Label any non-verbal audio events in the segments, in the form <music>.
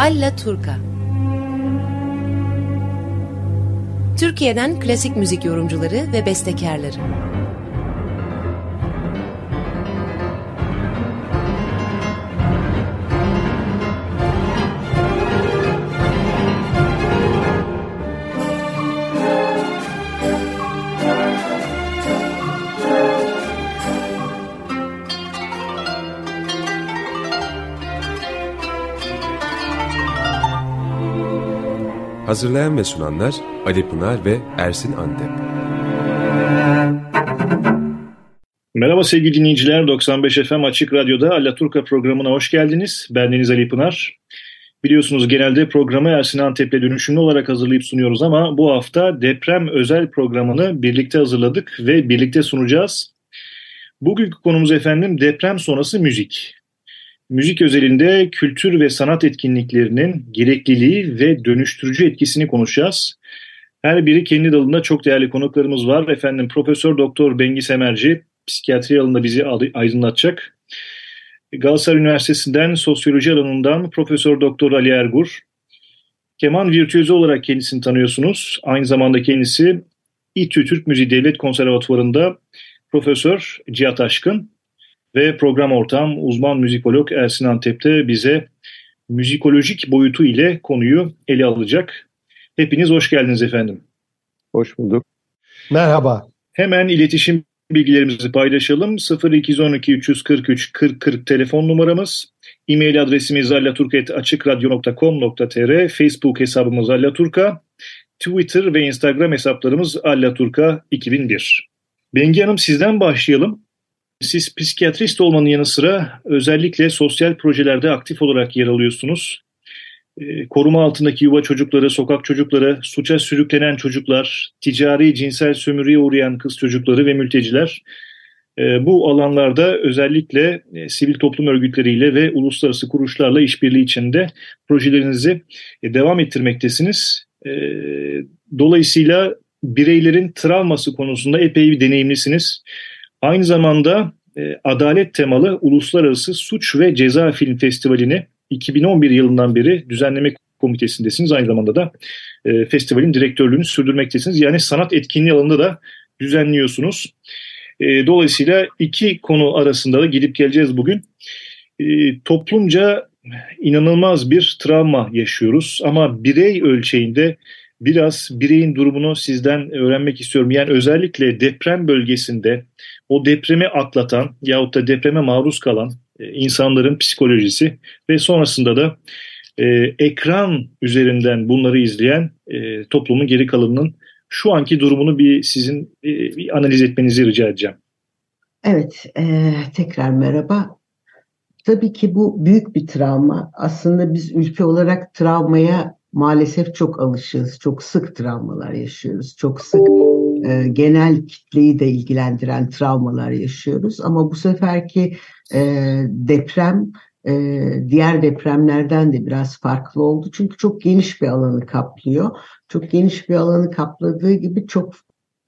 Alla Turca Türkiye'den klasik müzik yorumcuları ve bestekarları. Hazırlayan ve sunanlar Ali Pınar ve Ersin Antep. Merhaba sevgili dinleyiciler, 95 FM Açık Radyo'da Allaturka programına hoş geldiniz. Ben Deniz Ali Pınar. Biliyorsunuz genelde programı Ersin Antep'le dönüşümlü olarak hazırlayıp sunuyoruz ama bu hafta deprem özel programını birlikte hazırladık ve birlikte sunacağız. Bugünkü konumuz efendim deprem sonrası müzik. Müzik özelinde kültür ve sanat etkinliklerinin gerekliliği ve dönüştürücü etkisini konuşacağız. Her biri kendi dalında çok değerli konuklarımız var. Efendim Profesör Doktor Bengi Semerci psikiyatri alanında bizi aydınlatacak. Galatasaray Üniversitesi'nden sosyoloji alanından Profesör Doktor Ali Ergur. Keman virtüözü olarak kendisini tanıyorsunuz. Aynı zamanda kendisi İTÜ Türk Müziği Devlet Konservatuvarı'nda Profesör Cihat Aşkın ve program ortağım uzman müzikolog Ersin Antep'te bize müzikolojik boyutu ile konuyu ele alacak. Hepiniz hoş geldiniz efendim. Hoş bulduk. Merhaba. Hemen iletişim bilgilerimizi paylaşalım. 0212 343 40 40 telefon numaramız. E-mail adresimiz allaturk.açıkradyo.com.tr Facebook hesabımız allaturka. Twitter ve Instagram hesaplarımız allaturka 2001. Bengi Hanım sizden başlayalım. Siz psikiyatrist olmanın yanı sıra özellikle sosyal projelerde aktif olarak yer alıyorsunuz. Ee, koruma altındaki yuva çocukları, sokak çocukları, suça sürüklenen çocuklar, ticari cinsel sömürüye uğrayan kız çocukları ve mülteciler e, bu alanlarda özellikle e, sivil toplum örgütleriyle ve uluslararası kuruluşlarla işbirliği içinde projelerinizi e, devam ettirmektesiniz. Dolayısıyla bireylerin travması konusunda epey bir deneyimlisiniz. Aynı zamanda e, adalet temalı Uluslararası Suç ve Ceza Film Festivali'ni 2011 yılından beri düzenleme komitesindesiniz. Aynı zamanda da e, festivalin direktörlüğünü sürdürmektesiniz. Yani sanat etkinliği alanında da düzenliyorsunuz. E, dolayısıyla iki konu arasında da gidip geleceğiz bugün. E, toplumca inanılmaz bir travma yaşıyoruz ama birey ölçeğinde biraz bireyin durumunu sizden öğrenmek istiyorum. Yani özellikle deprem bölgesinde o depremi atlatan yahut da depreme maruz kalan e, insanların psikolojisi ve sonrasında da e, ekran üzerinden bunları izleyen e, toplumun geri kalanının şu anki durumunu bir sizin e, bir analiz etmenizi rica edeceğim. Evet, e, tekrar merhaba. Tabii ki bu büyük bir travma. Aslında biz ülke olarak travmaya maalesef çok alışığız. Çok sık travmalar yaşıyoruz. Çok sık e, genel kitleyi de ilgilendiren travmalar yaşıyoruz. Ama bu seferki e, deprem e, diğer depremlerden de biraz farklı oldu. Çünkü çok geniş bir alanı kaplıyor. Çok geniş bir alanı kapladığı gibi çok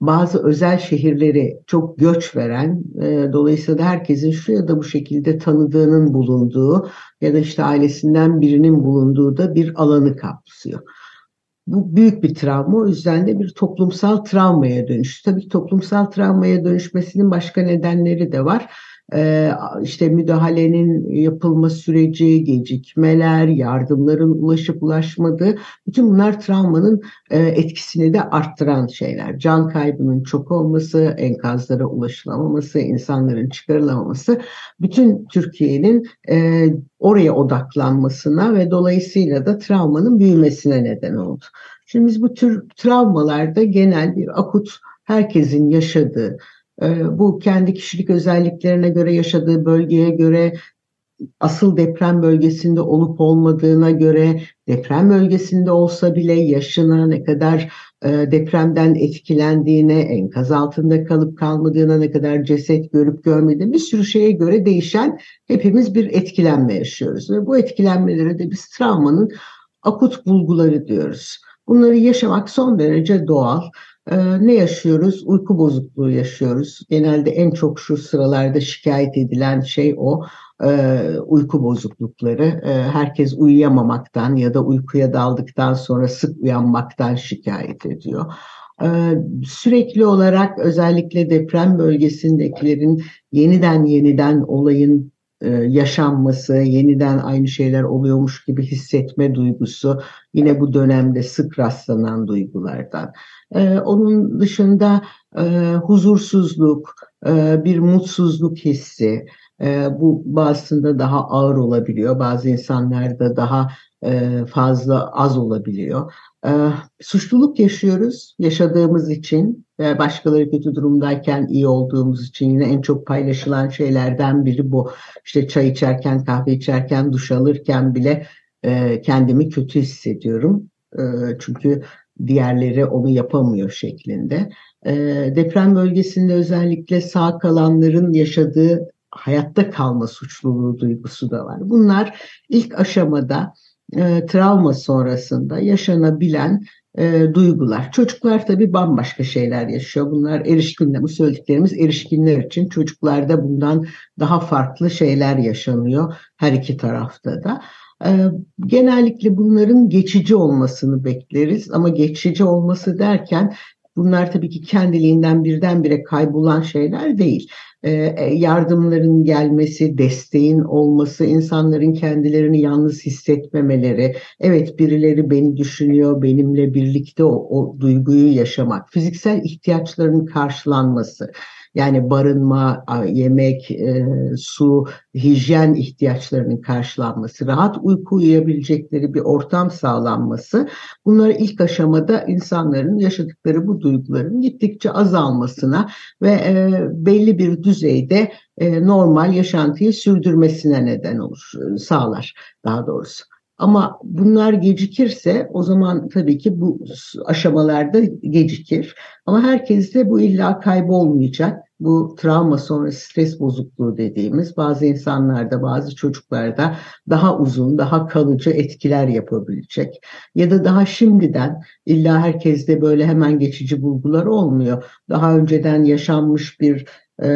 bazı özel şehirleri çok göç veren, e, dolayısıyla herkesin şu ya da bu şekilde tanıdığının bulunduğu ya da işte ailesinden birinin bulunduğu da bir alanı kapsıyor. Bu büyük bir travma o yüzden de bir toplumsal travmaya dönüştü. Tabii toplumsal travmaya dönüşmesinin başka nedenleri de var işte müdahalenin yapılma süreci, gecikmeler, yardımların ulaşıp ulaşmadığı bütün bunlar travmanın e, etkisini de arttıran şeyler. Can kaybının çok olması, enkazlara ulaşılamaması, insanların çıkarılamaması bütün Türkiye'nin e, oraya odaklanmasına ve dolayısıyla da travmanın büyümesine neden oldu. Şimdi biz bu tür travmalarda genel bir akut herkesin yaşadığı ee, bu kendi kişilik özelliklerine göre yaşadığı bölgeye göre asıl deprem bölgesinde olup olmadığına göre deprem bölgesinde olsa bile yaşına ne kadar e, depremden etkilendiğine, enkaz altında kalıp kalmadığına, ne kadar ceset görüp görmediğine bir sürü şeye göre değişen hepimiz bir etkilenme yaşıyoruz. Ve bu etkilenmelere de biz travmanın akut bulguları diyoruz. Bunları yaşamak son derece doğal. Ee, ne yaşıyoruz? Uyku bozukluğu yaşıyoruz. Genelde en çok şu sıralarda şikayet edilen şey o. E, uyku bozuklukları. E, herkes uyuyamamaktan ya da uykuya daldıktan sonra sık uyanmaktan şikayet ediyor. E, sürekli olarak özellikle deprem bölgesindekilerin yeniden yeniden olayın e, yaşanması, yeniden aynı şeyler oluyormuş gibi hissetme duygusu yine bu dönemde sık rastlanan duygulardan. E, onun dışında e, huzursuzluk, bir mutsuzluk hissi, bu bazısında daha ağır olabiliyor, bazı insanlarda daha fazla az olabiliyor. Suçluluk yaşıyoruz yaşadığımız için başkaları kötü durumdayken iyi olduğumuz için yine en çok paylaşılan şeylerden biri bu. İşte çay içerken, kahve içerken, duş alırken bile kendimi kötü hissediyorum. Çünkü diğerleri onu yapamıyor şeklinde. Deprem bölgesinde özellikle sağ kalanların yaşadığı hayatta kalma suçluluğu duygusu da var. Bunlar ilk aşamada e, travma sonrasında yaşanabilen e, duygular. Çocuklar tabii bambaşka şeyler yaşıyor. Bunlar erişkinler, bu söylediklerimiz erişkinler için. Çocuklarda bundan daha farklı şeyler yaşanıyor her iki tarafta da. E, genellikle bunların geçici olmasını bekleriz ama geçici olması derken Bunlar tabii ki kendiliğinden birdenbire kaybolan şeyler değil. Ee, e, yardımların gelmesi, desteğin olması, insanların kendilerini yalnız hissetmemeleri, evet birileri beni düşünüyor, benimle birlikte o, o duyguyu yaşamak, fiziksel ihtiyaçların karşılanması, yani barınma, yemek, e, su, hijyen ihtiyaçlarının karşılanması, rahat uyku uyuyabilecekleri bir ortam sağlanması bunlar ilk aşamada insanların yaşadıkları bu duyguların gittikçe azalmasına ve e, belli bir düzeyde e, normal yaşantıyı sürdürmesine neden olur, sağlar daha doğrusu. Ama bunlar gecikirse o zaman tabii ki bu aşamalarda gecikir. Ama herkeste bu illa kaybolmayacak. Bu travma sonrası stres bozukluğu dediğimiz bazı insanlarda, bazı çocuklarda daha uzun, daha kalıcı etkiler yapabilecek. Ya da daha şimdiden illa herkeste böyle hemen geçici bulgular olmuyor. Daha önceden yaşanmış bir e,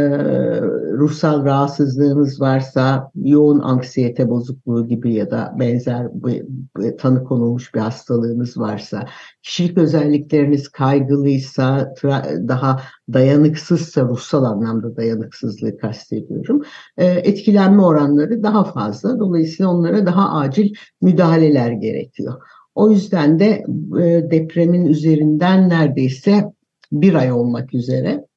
ruhsal rahatsızlığınız varsa, yoğun anksiyete bozukluğu gibi ya da benzer tanı konulmuş bir hastalığınız varsa, kişilik özellikleriniz kaygılıysa, daha dayanıksızsa, ruhsal anlamda dayanıksızlığı kastediyorum, e, etkilenme oranları daha fazla. Dolayısıyla onlara daha acil müdahaleler gerekiyor. O yüzden de e, depremin üzerinden neredeyse bir ay olmak üzere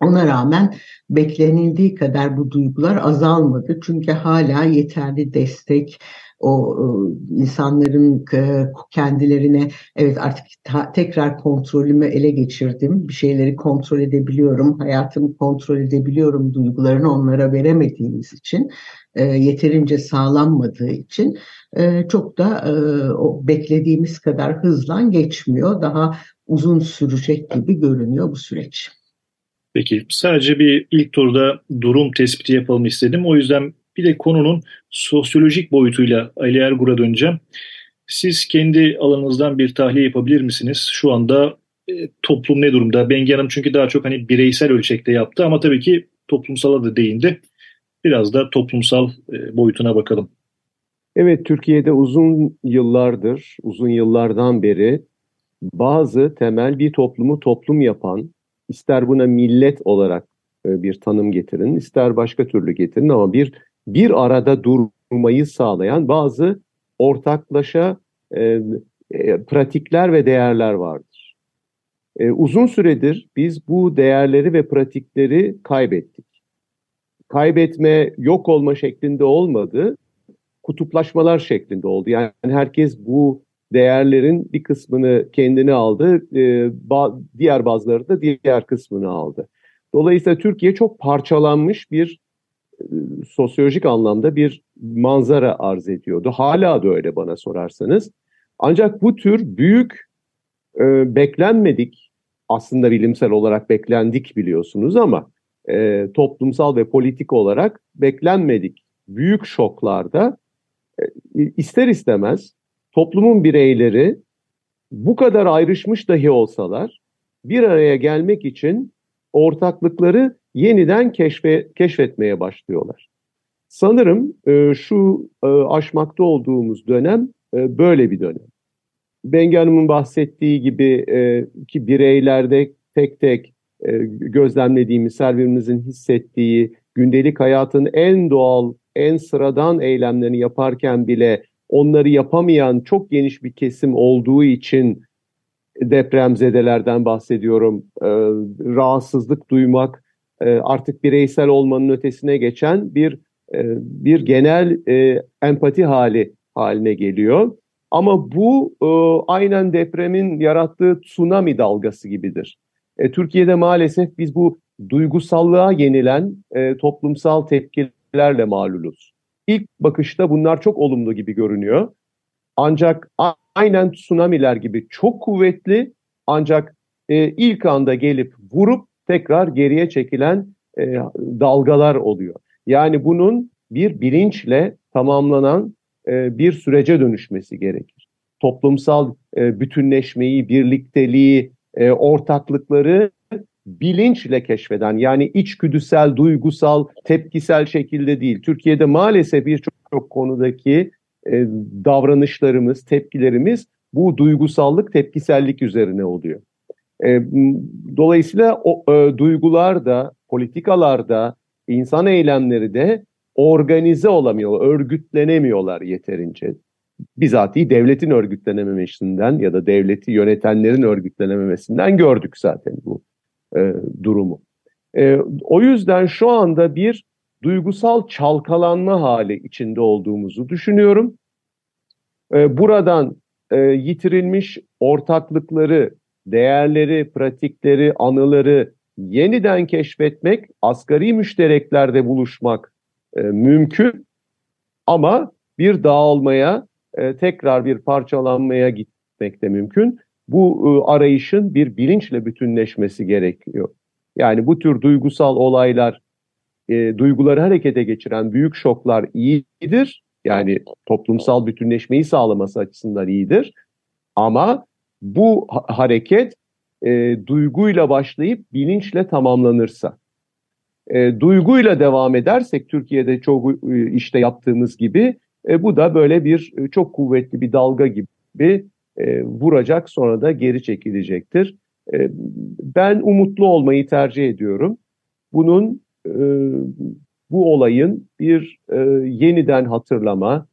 ona rağmen beklenildiği kadar bu duygular azalmadı. Çünkü hala yeterli destek, o insanların kendilerine evet artık tekrar kontrolümü ele geçirdim. Bir şeyleri kontrol edebiliyorum, hayatımı kontrol edebiliyorum duygularını onlara veremediğimiz için, e, yeterince sağlanmadığı için e, çok da e, o beklediğimiz kadar hızlan geçmiyor. Daha uzun sürecek gibi görünüyor bu süreç. Peki sadece bir ilk turda durum tespiti yapalım istedim. O yüzden bir de konunun sosyolojik boyutuyla Ali Ergur'a döneceğim. Siz kendi alanınızdan bir tahliye yapabilir misiniz? Şu anda e, toplum ne durumda? Bengi Hanım çünkü daha çok hani bireysel ölçekte yaptı ama tabii ki toplumsala da değindi. Biraz da toplumsal e, boyutuna bakalım. Evet, Türkiye'de uzun yıllardır, uzun yıllardan beri bazı temel bir toplumu toplum yapan, ister buna millet olarak e, bir tanım getirin, ister başka türlü getirin ama bir bir arada durmayı sağlayan bazı ortaklaşa e, e, pratikler ve değerler vardır. E, uzun süredir biz bu değerleri ve pratikleri kaybettik. Kaybetme, yok olma şeklinde olmadı, kutuplaşmalar şeklinde oldu. Yani herkes bu değerlerin bir kısmını kendine aldı, e, diğer bazıları da diğer kısmını aldı. Dolayısıyla Türkiye çok parçalanmış bir e, sosyolojik anlamda bir manzara arz ediyordu. Hala da öyle bana sorarsanız. Ancak bu tür büyük e, beklenmedik, aslında bilimsel olarak beklendik biliyorsunuz ama toplumsal ve politik olarak beklenmedik büyük şoklarda ister istemez toplumun bireyleri bu kadar ayrışmış dahi olsalar bir araya gelmek için ortaklıkları yeniden keşfe, keşfetmeye başlıyorlar. Sanırım e, şu e, aşmakta olduğumuz dönem e, böyle bir dönem. Bengi Hanım'ın bahsettiği gibi e, ki bireylerde tek tek e, gözlemlediğimiz, her hissettiği, gündelik hayatın en doğal, en sıradan eylemlerini yaparken bile onları yapamayan çok geniş bir kesim olduğu için depremzedelerden bahsediyorum. E, rahatsızlık duymak e, artık bireysel olmanın ötesine geçen bir e, bir genel e, empati hali haline geliyor. Ama bu e, aynen depremin yarattığı tsunami dalgası gibidir. E, Türkiye'de maalesef biz bu duygusallığa yenilen e, toplumsal tepkilerle maluluz. İlk bakışta bunlar çok olumlu gibi görünüyor. Ancak aynen tsunamiler gibi çok kuvvetli ancak e, ilk anda gelip vurup tekrar geriye çekilen e, dalgalar oluyor. Yani bunun bir bilinçle tamamlanan e, bir sürece dönüşmesi gerekir. Toplumsal e, bütünleşmeyi, birlikteliği, e, ortaklıkları bilinçle keşfeden yani içgüdüsel, duygusal, tepkisel şekilde değil. Türkiye'de maalesef birçok çok konudaki e, davranışlarımız, tepkilerimiz bu duygusallık, tepkisellik üzerine oluyor. E, dolayısıyla o e, duygular da, politikalar da, insan eylemleri de organize olamıyor, örgütlenemiyorlar yeterince. Bizatihi devletin örgütlenememesinden ya da devleti yönetenlerin örgütlenememesinden gördük zaten bu e, durumu. E, o yüzden şu anda bir duygusal çalkalanma hali içinde olduğumuzu düşünüyorum. E, buradan e, yitirilmiş ortaklıkları, değerleri, pratikleri, anıları yeniden keşfetmek, asgari müştereklerde buluşmak e, mümkün. Ama bir dağılmaya, e, tekrar bir parçalanmaya gitmek de mümkün. Bu e, arayışın bir bilinçle bütünleşmesi gerekiyor. Yani bu tür duygusal olaylar, e, duyguları harekete geçiren büyük şoklar iyidir. Yani toplumsal bütünleşmeyi sağlaması açısından iyidir. Ama bu ha hareket e, duyguyla başlayıp bilinçle tamamlanırsa, e, duyguyla devam edersek Türkiye'de çok e, işte yaptığımız gibi e, bu da böyle bir e, çok kuvvetli bir dalga gibi e, vuracak sonra da geri çekilecektir. E, ben umutlu olmayı tercih ediyorum. Bunun e, bu olayın bir e, yeniden hatırlama,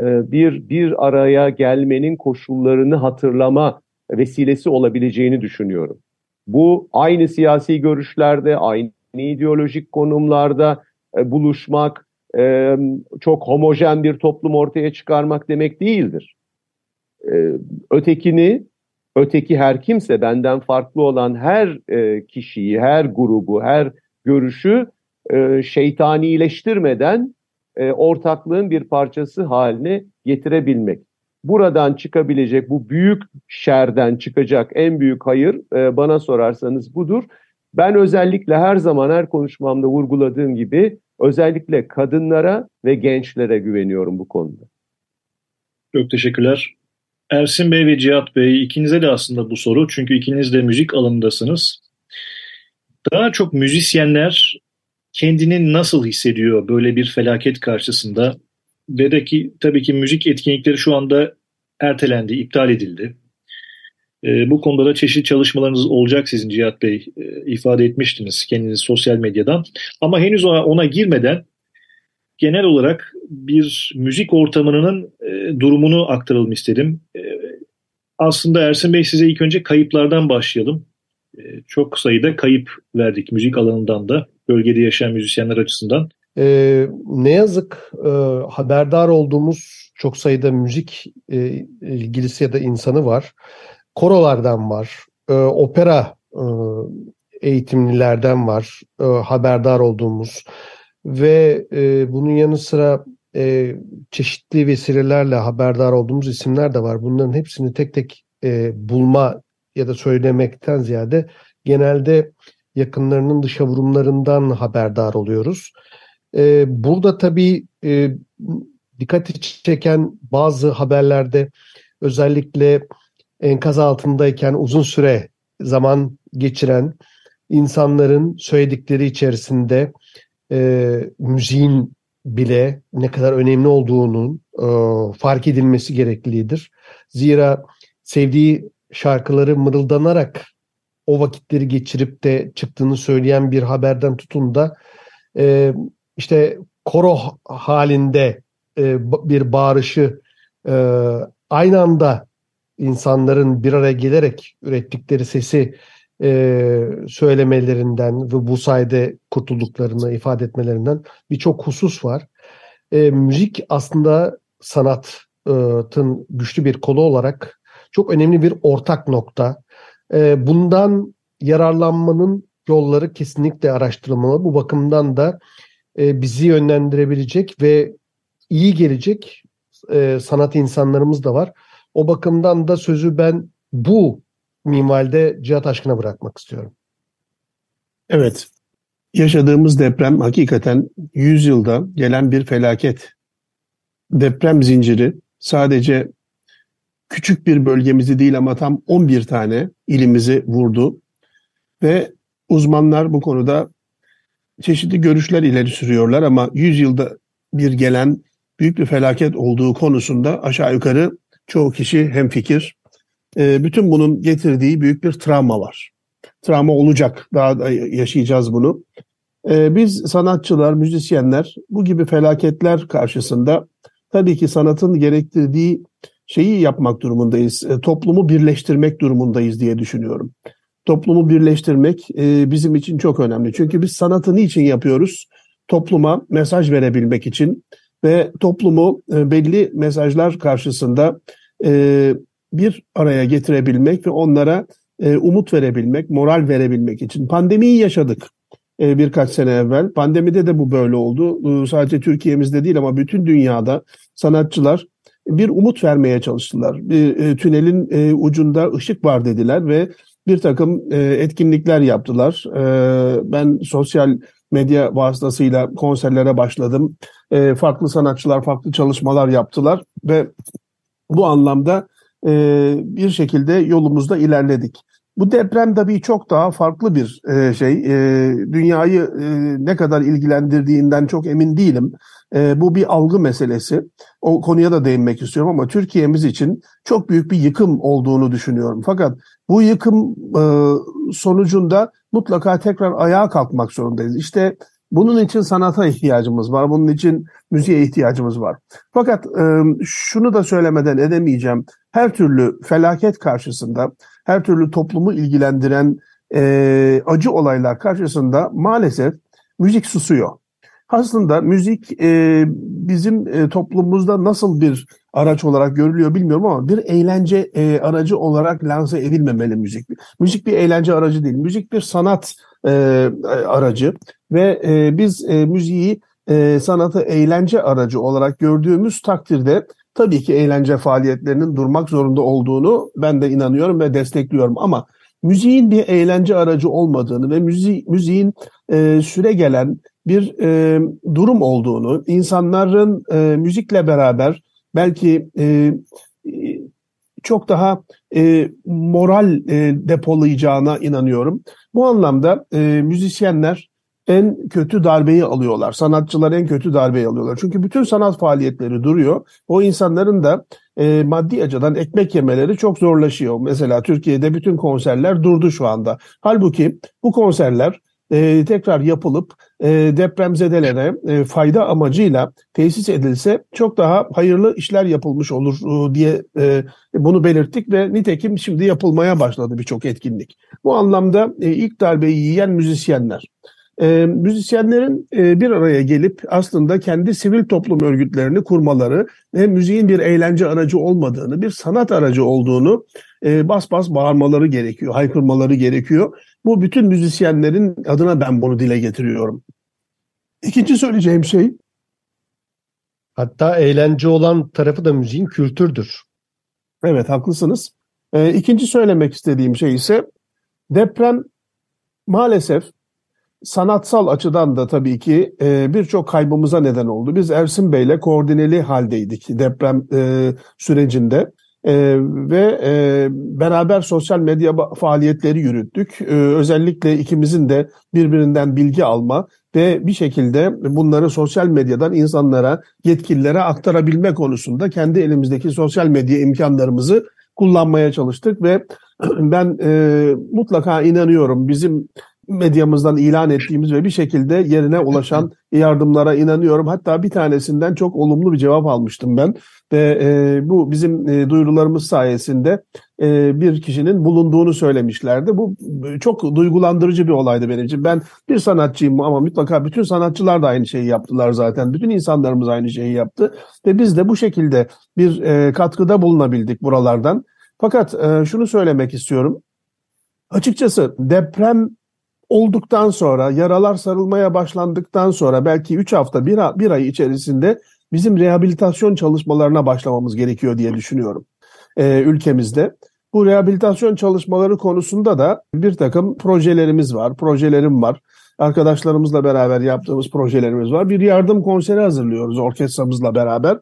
e, bir bir araya gelmenin koşullarını hatırlama vesilesi olabileceğini düşünüyorum. Bu aynı siyasi görüşlerde, aynı ideolojik konumlarda e, buluşmak, e, çok homojen bir toplum ortaya çıkarmak demek değildir. E, ötekini, öteki her kimse benden farklı olan her e, kişiyi, her grubu, her görüşü e, şeytanileştirmeden e, ortaklığın bir parçası haline getirebilmek. Buradan çıkabilecek bu büyük şerden çıkacak en büyük hayır e, bana sorarsanız budur. Ben özellikle her zaman her konuşmamda vurguladığım gibi özellikle kadınlara ve gençlere güveniyorum bu konuda. Çok teşekkürler. Ersin Bey ve Cihat Bey ikinize de aslında bu soru. Çünkü ikiniz de müzik alanındasınız. Daha çok müzisyenler kendini nasıl hissediyor böyle bir felaket karşısında? Ve de ki tabii ki müzik etkinlikleri şu anda ertelendi, iptal edildi. E, bu konuda da çeşitli çalışmalarınız olacak sizin Cihat Bey e, ifade etmiştiniz kendiniz sosyal medyadan. Ama henüz ona, ona girmeden genel olarak bir müzik ortamının e, durumunu aktaralım istedim. E, aslında Ersin Bey size ilk önce kayıplardan başlayalım. E, çok sayıda kayıp verdik müzik alanından da bölgede yaşayan müzisyenler açısından. E, ne yazık e, haberdar olduğumuz çok sayıda müzik e, ilgilisi ya da insanı var. Korolardan var, e, opera e, eğitimlilerden var e, haberdar olduğumuz ve e, bunun yanı sıra e, çeşitli vesilelerle haberdar olduğumuz isimler de var. Bunların hepsini tek tek e, bulma ya da söylemekten ziyade genelde yakınlarının dışa vurumlarından haberdar oluyoruz. E, burada tabii e, dikkati çeken bazı haberlerde özellikle enkaz altındayken uzun süre zaman geçiren insanların söyledikleri içerisinde e, müziğin bile ne kadar önemli olduğunun e, fark edilmesi gereklidir. Zira sevdiği şarkıları mırıldanarak o vakitleri geçirip de çıktığını söyleyen bir haberden tutun da e, işte koro halinde e, bir bağırışı e, aynı anda insanların bir araya gelerek ürettikleri sesi e, söylemelerinden ve bu sayede kurtulduklarını ifade etmelerinden birçok husus var. E, müzik aslında sanatın güçlü bir kolu olarak çok önemli bir ortak nokta. E, bundan yararlanmanın yolları kesinlikle araştırılmalı. Bu bakımdan da e, bizi yönlendirebilecek ve iyi gelecek e, sanat insanlarımız da var. O bakımdan da sözü ben bu minvalde Cihat Aşkın'a bırakmak istiyorum. Evet, yaşadığımız deprem hakikaten 100 yılda gelen bir felaket. Deprem zinciri sadece küçük bir bölgemizi değil ama tam 11 tane ilimizi vurdu ve uzmanlar bu konuda çeşitli görüşler ileri sürüyorlar ama 100 yılda bir gelen büyük bir felaket olduğu konusunda aşağı yukarı çoğu kişi hemfikir. E, bütün bunun getirdiği büyük bir travma var. Travma olacak, daha da yaşayacağız bunu. E, biz sanatçılar, müzisyenler bu gibi felaketler karşısında tabii ki sanatın gerektirdiği şeyi yapmak durumundayız. E, toplumu birleştirmek durumundayız diye düşünüyorum. Toplumu birleştirmek e, bizim için çok önemli. Çünkü biz sanatı niçin yapıyoruz? Topluma mesaj verebilmek için ve toplumu e, belli mesajlar karşısında e, bir araya getirebilmek ve onlara e, umut verebilmek, moral verebilmek için. Pandemiyi yaşadık e, birkaç sene evvel. Pandemide de bu böyle oldu. Sadece Türkiye'mizde değil ama bütün dünyada sanatçılar bir umut vermeye çalıştılar. Bir e, tünelin e, ucunda ışık var dediler ve bir takım e, etkinlikler yaptılar. E, ben sosyal medya vasıtasıyla konserlere başladım. E, farklı sanatçılar farklı çalışmalar yaptılar ve bu anlamda e, bir şekilde yolumuzda ilerledik. Bu deprem tabii çok daha farklı bir e, şey. E, dünyayı e, ne kadar ilgilendirdiğinden çok emin değilim. E, bu bir algı meselesi. O konuya da değinmek istiyorum ama Türkiye'miz için çok büyük bir yıkım olduğunu düşünüyorum. Fakat bu yıkım e, sonucunda mutlaka tekrar ayağa kalkmak zorundayız. İşte bunun için sanata ihtiyacımız var. Bunun için müziğe ihtiyacımız var. Fakat e, şunu da söylemeden edemeyeceğim. Her türlü felaket karşısında, her türlü toplumu ilgilendiren e, acı olaylar karşısında maalesef müzik susuyor. Aslında müzik e, bizim e, toplumumuzda nasıl bir araç olarak görülüyor bilmiyorum ama bir eğlence e, aracı olarak lanse edilmemeli müzik. Müzik bir eğlence aracı değil. Müzik bir sanat e, aracı ve e, biz e, müziği e, sanatı eğlence aracı olarak gördüğümüz takdirde tabii ki eğlence faaliyetlerinin durmak zorunda olduğunu ben de inanıyorum ve destekliyorum ama müziğin bir eğlence aracı olmadığını ve müzi, müziğin e, süre gelen bir e, durum olduğunu, insanların e, müzikle beraber belki e, çok daha e, moral e, depolayacağına inanıyorum. Bu anlamda e, müzisyenler en kötü darbeyi alıyorlar. Sanatçılar en kötü darbeyi alıyorlar. Çünkü bütün sanat faaliyetleri duruyor. O insanların da e, maddi açıdan ekmek yemeleri çok zorlaşıyor. Mesela Türkiye'de bütün konserler durdu şu anda. Halbuki bu konserler e, tekrar yapılıp e, depremzedelere e, fayda amacıyla tesis edilse çok daha hayırlı işler yapılmış olur e, diye e, bunu belirttik ve nitekim şimdi yapılmaya başladı birçok etkinlik. Bu anlamda e, ilk darbeyi yiyen müzisyenler. E, müzisyenlerin e, bir araya gelip aslında kendi sivil toplum örgütlerini kurmaları ve müziğin bir eğlence aracı olmadığını, bir sanat aracı olduğunu e, bas bas bağırmaları gerekiyor, haykırmaları gerekiyor. Bu bütün müzisyenlerin adına ben bunu dile getiriyorum. İkinci söyleyeceğim şey Hatta eğlence olan tarafı da müziğin kültürdür. Evet haklısınız. E, ikinci söylemek istediğim şey ise deprem maalesef sanatsal açıdan da tabii ki e, birçok kaybımıza neden oldu. Biz Ersin Bey'le koordineli haldeydik deprem e, sürecinde. e, ve e, beraber sosyal medya faaliyetleri yürüttük. E, özellikle ikimizin de birbirinden bilgi alma ve bir şekilde bunları sosyal medyadan insanlara, yetkililere aktarabilme konusunda kendi elimizdeki sosyal medya imkanlarımızı kullanmaya çalıştık ve <clears throat> ben e, mutlaka inanıyorum bizim medyamızdan ilan ettiğimiz ve bir şekilde yerine ulaşan <laughs> yardımlara inanıyorum. Hatta bir tanesinden çok olumlu bir cevap almıştım ben ve e, bu bizim e, duyurularımız sayesinde e, bir kişinin bulunduğunu söylemişlerdi. Bu çok duygulandırıcı bir olaydı benim için. Ben bir sanatçıyım ama mutlaka bütün sanatçılar da aynı şeyi yaptılar zaten. Bütün insanlarımız aynı şeyi yaptı ve biz de bu şekilde bir e, katkıda bulunabildik buralardan. Fakat e, şunu söylemek istiyorum. Açıkçası deprem olduktan sonra, yaralar sarılmaya başlandıktan sonra belki 3 hafta, 1 bir, bir ay içerisinde bizim rehabilitasyon çalışmalarına başlamamız gerekiyor diye düşünüyorum e, ülkemizde. Bu rehabilitasyon çalışmaları konusunda da bir takım projelerimiz var, projelerim var. Arkadaşlarımızla beraber yaptığımız projelerimiz var. Bir yardım konseri hazırlıyoruz orkestramızla beraber.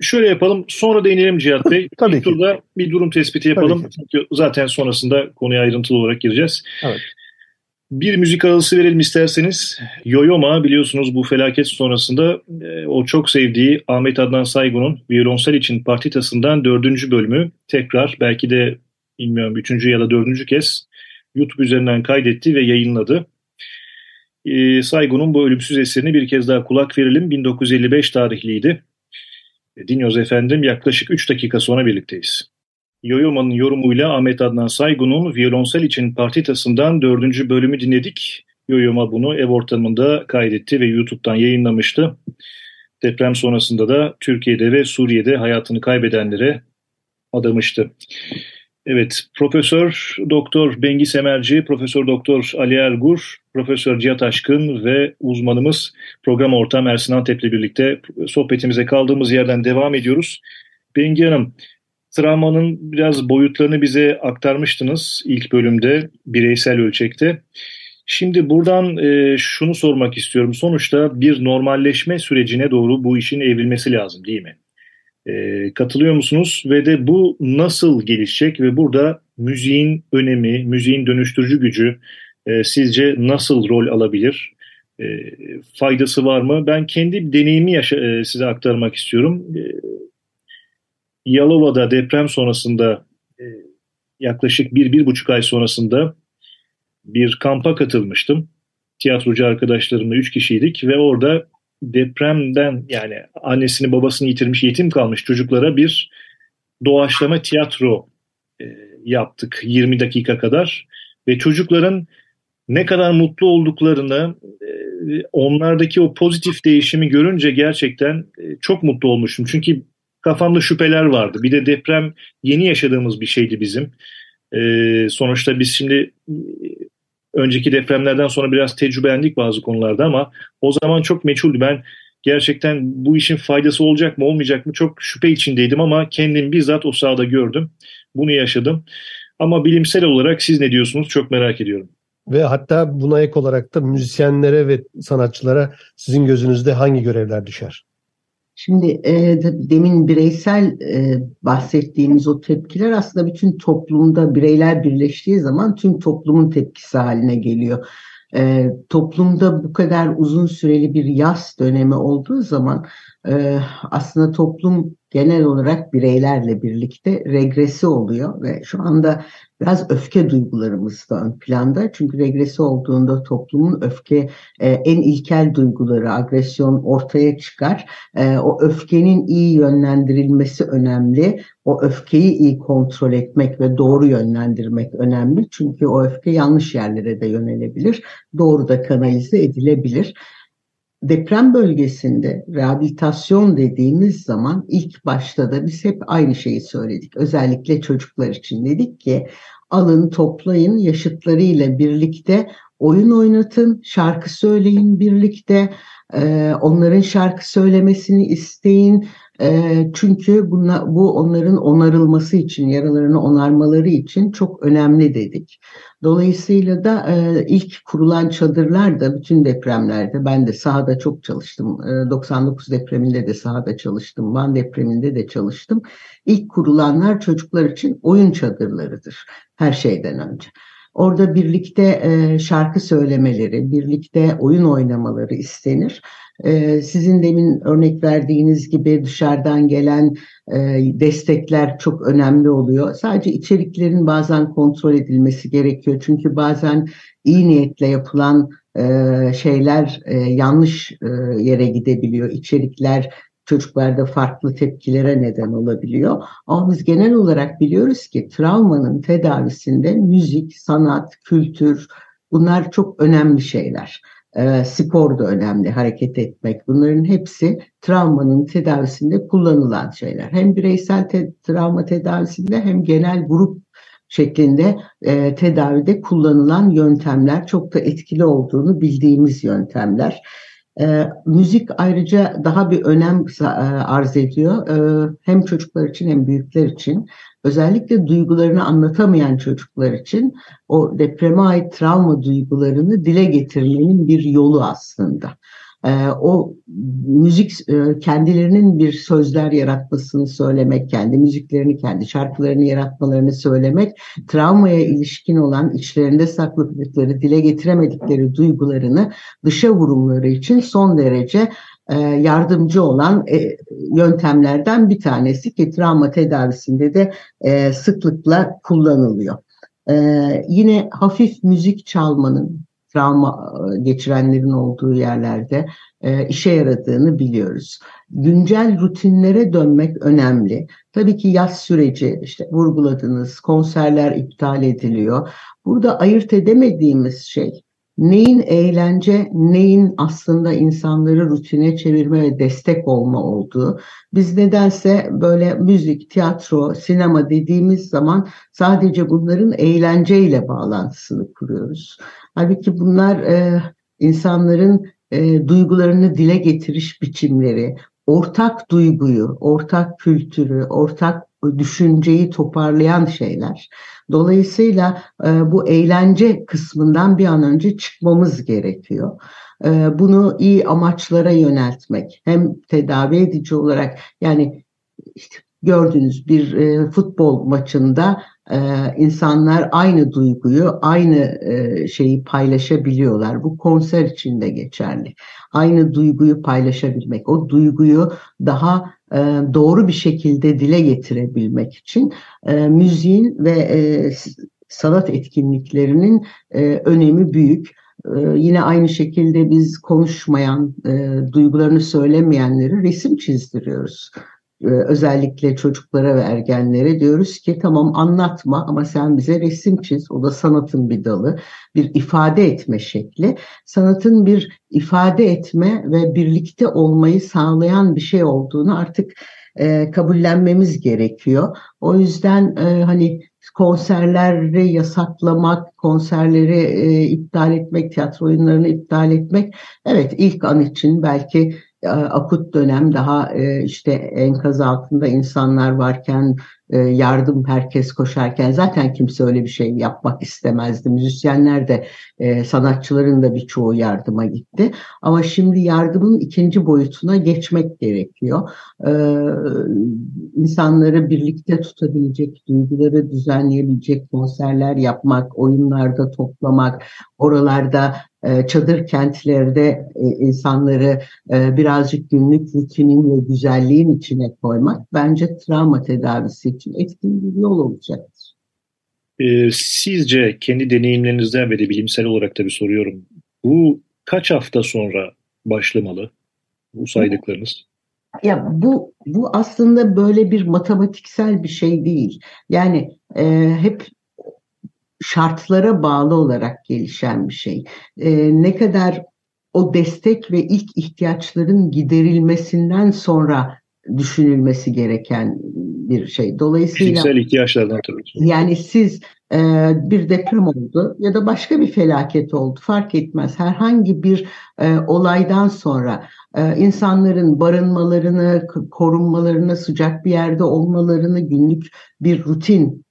Şöyle yapalım. Sonra değinelim Cihat Bey. <laughs> Tabii İlk ki. turda bir durum tespiti yapalım. Çünkü zaten sonrasında konuya ayrıntılı olarak gireceğiz. Evet. Bir müzik arası verelim isterseniz. Yoyoma biliyorsunuz bu felaket sonrasında e, o çok sevdiği Ahmet Adnan Saygun'un violonsel için partitasından dördüncü bölümü tekrar belki de bilmiyorum üçüncü ya da dördüncü kez YouTube üzerinden kaydetti ve yayınladı. E, Saygun'un bu ölümsüz eserini bir kez daha kulak verelim. 1955 tarihliydi. E, dinliyoruz efendim yaklaşık 3 dakika sonra birlikteyiz. Yoyoma'nın yorumuyla Ahmet Adnan Saygun'un violonsel için partitasından dördüncü bölümü dinledik. Yoyoma bunu ev ortamında kaydetti ve YouTube'dan yayınlamıştı. Deprem sonrasında da Türkiye'de ve Suriye'de hayatını kaybedenlere adamıştı. Evet, Profesör Doktor Bengi Semerci, Profesör Doktor Ali Ergur, Profesör Cihat Aşkın ve uzmanımız program ortam Ersin Antep'le birlikte sohbetimize kaldığımız yerden devam ediyoruz. Bengi Hanım, travmanın biraz boyutlarını bize aktarmıştınız ilk bölümde bireysel ölçekte. Şimdi buradan e, şunu sormak istiyorum. Sonuçta bir normalleşme sürecine doğru bu işin evrilmesi lazım değil mi? E, katılıyor musunuz? Ve de bu nasıl gelişecek ve burada müziğin önemi, müziğin dönüştürücü gücü e, sizce nasıl rol alabilir? E, faydası var mı? Ben kendi deneyimi yaşa, e, size aktarmak istiyorum. E, Yalova'da deprem sonrasında e, yaklaşık bir, bir buçuk ay sonrasında bir kampa katılmıştım. Tiyatrocu arkadaşlarımla üç kişiydik ve orada depremden yani annesini babasını yitirmiş yetim kalmış çocuklara bir doğaçlama tiyatro e, yaptık 20 dakika kadar ve çocukların ne kadar mutlu olduklarını e, onlardaki o pozitif değişimi görünce gerçekten çok mutlu olmuşum. Çünkü kafamda şüpheler vardı. Bir de deprem yeni yaşadığımız bir şeydi bizim. Ee, sonuçta biz şimdi e, önceki depremlerden sonra biraz tecrübelendik bazı konularda ama o zaman çok meçhuldü. Ben gerçekten bu işin faydası olacak mı olmayacak mı çok şüphe içindeydim ama kendim bizzat o sahada gördüm. Bunu yaşadım. Ama bilimsel olarak siz ne diyorsunuz çok merak ediyorum. Ve hatta buna ek olarak da müzisyenlere ve sanatçılara sizin gözünüzde hangi görevler düşer? Şimdi e, demin bireysel e, bahsettiğimiz o tepkiler aslında bütün toplumda bireyler birleştiği zaman tüm toplumun tepkisi haline geliyor. E, toplumda bu kadar uzun süreli bir yaz dönemi olduğu zaman e, aslında toplum genel olarak bireylerle birlikte regresi oluyor ve şu anda biraz öfke duygularımız da ön planda. Çünkü regresi olduğunda toplumun öfke e, en ilkel duyguları, agresyon ortaya çıkar. E, o öfkenin iyi yönlendirilmesi önemli. O öfkeyi iyi kontrol etmek ve doğru yönlendirmek önemli. Çünkü o öfke yanlış yerlere de yönelebilir. Doğru da kanalize edilebilir deprem bölgesinde rehabilitasyon dediğimiz zaman ilk başta da biz hep aynı şeyi söyledik. Özellikle çocuklar için dedik ki alın toplayın yaşıtlarıyla birlikte oyun oynatın, şarkı söyleyin birlikte, onların şarkı söylemesini isteyin. E, çünkü buna, bu onların onarılması için, yaralarını onarmaları için çok önemli dedik. Dolayısıyla da e, ilk kurulan çadırlar da bütün depremlerde, ben de sahada çok çalıştım. E, 99 depreminde de sahada çalıştım, Van depreminde de çalıştım. İlk kurulanlar çocuklar için oyun çadırlarıdır her şeyden önce. Orada birlikte e, şarkı söylemeleri, birlikte oyun oynamaları istenir. E, sizin demin örnek verdiğiniz gibi dışarıdan gelen e, destekler çok önemli oluyor. Sadece içeriklerin bazen kontrol edilmesi gerekiyor. Çünkü bazen iyi niyetle yapılan e, şeyler e, yanlış e, yere gidebiliyor. İçerikler çocuklarda farklı tepkilere neden olabiliyor. Ama biz genel olarak biliyoruz ki travmanın tedavisinde müzik, sanat, kültür bunlar çok önemli şeyler. E, spor da önemli, hareket etmek. Bunların hepsi travmanın tedavisinde kullanılan şeyler. Hem bireysel te travma tedavisinde hem genel grup şeklinde e, tedavide kullanılan yöntemler çok da etkili olduğunu bildiğimiz yöntemler. E, müzik ayrıca daha bir önem e, arz ediyor. E, hem çocuklar için hem büyükler için. Özellikle duygularını anlatamayan çocuklar için o depreme ait travma duygularını dile getirmenin bir yolu aslında. Ee, o müzik e, kendilerinin bir sözler yaratmasını söylemek, kendi müziklerini, kendi şarkılarını yaratmalarını söylemek, travmaya ilişkin olan içlerinde sakladıkları, dile getiremedikleri duygularını dışa vurumları için son derece e, yardımcı olan e, yöntemlerden bir tanesi ki travma tedavisinde de sıklıkla kullanılıyor. Yine hafif müzik çalmanın travma e, geçirenlerin olduğu yerlerde e, işe yaradığını biliyoruz. Güncel rutinlere dönmek önemli. Tabii ki yaz süreci işte vurguladınız, konserler iptal ediliyor. Burada ayırt edemediğimiz şey neyin eğlence, neyin aslında insanları rutine çevirme ve destek olma olduğu. Biz nedense böyle müzik, tiyatro, sinema dediğimiz zaman sadece bunların eğlenceyle bağlantısını kuruyoruz. Halbuki bunlar e, insanların e, duygularını dile getiriş biçimleri, ortak duyguyu, ortak kültürü, ortak düşünceyi toparlayan şeyler. Dolayısıyla e, bu eğlence kısmından bir an önce çıkmamız gerekiyor. E, bunu iyi amaçlara yöneltmek, hem tedavi edici olarak yani işte gördüğünüz bir e, futbol maçında e, insanlar aynı duyguyu, aynı e, şeyi paylaşabiliyorlar. Bu konser için de geçerli. Aynı duyguyu paylaşabilmek, o duyguyu daha doğru bir şekilde dile getirebilmek için e, müziğin ve e, sanat etkinliklerinin e, önemi büyük. E, yine aynı şekilde biz konuşmayan, e, duygularını söylemeyenleri resim çizdiriyoruz. Ee, özellikle çocuklara ve ergenlere diyoruz ki tamam anlatma ama sen bize resim çiz. O da sanatın bir dalı, bir ifade etme şekli. Sanatın bir ifade etme ve birlikte olmayı sağlayan bir şey olduğunu artık e, kabullenmemiz gerekiyor. O yüzden e, hani konserleri yasaklamak, konserleri e, iptal etmek, tiyatro oyunlarını iptal etmek evet ilk an için belki akut dönem daha e, işte enkaz altında insanlar varken e, yardım herkes koşarken zaten kimse öyle bir şey yapmak istemezdi. Müzisyenler de sanatçıların da birçoğu yardıma gitti. Ama şimdi yardımın ikinci boyutuna geçmek gerekiyor. İnsanları birlikte tutabilecek, duyguları düzenleyebilecek konserler yapmak, oyunlarda toplamak, oralarda e, çadır kentlerde e, insanları e, birazcık günlük rutinin ve güzelliğin içine koymak bence travma tedavisi için etkin bir yol olacaktır. Sizce kendi deneyimlerinizden ve de bilimsel olarak tabii soruyorum. Bu kaç hafta sonra başlamalı bu saydıklarınız? Ya bu bu aslında böyle bir matematiksel bir şey değil. Yani e, hep şartlara bağlı olarak gelişen bir şey. E, ne kadar o destek ve ilk ihtiyaçların giderilmesinden sonra düşünülmesi gereken bir şey. Dolayısıyla fiziksel ihtiyaçlardan tabii. Yani siz e, bir deprem oldu ya da başka bir felaket oldu fark etmez. Herhangi bir e, olaydan sonra e, insanların barınmalarını, korunmalarını, sıcak bir yerde olmalarını, günlük bir rutin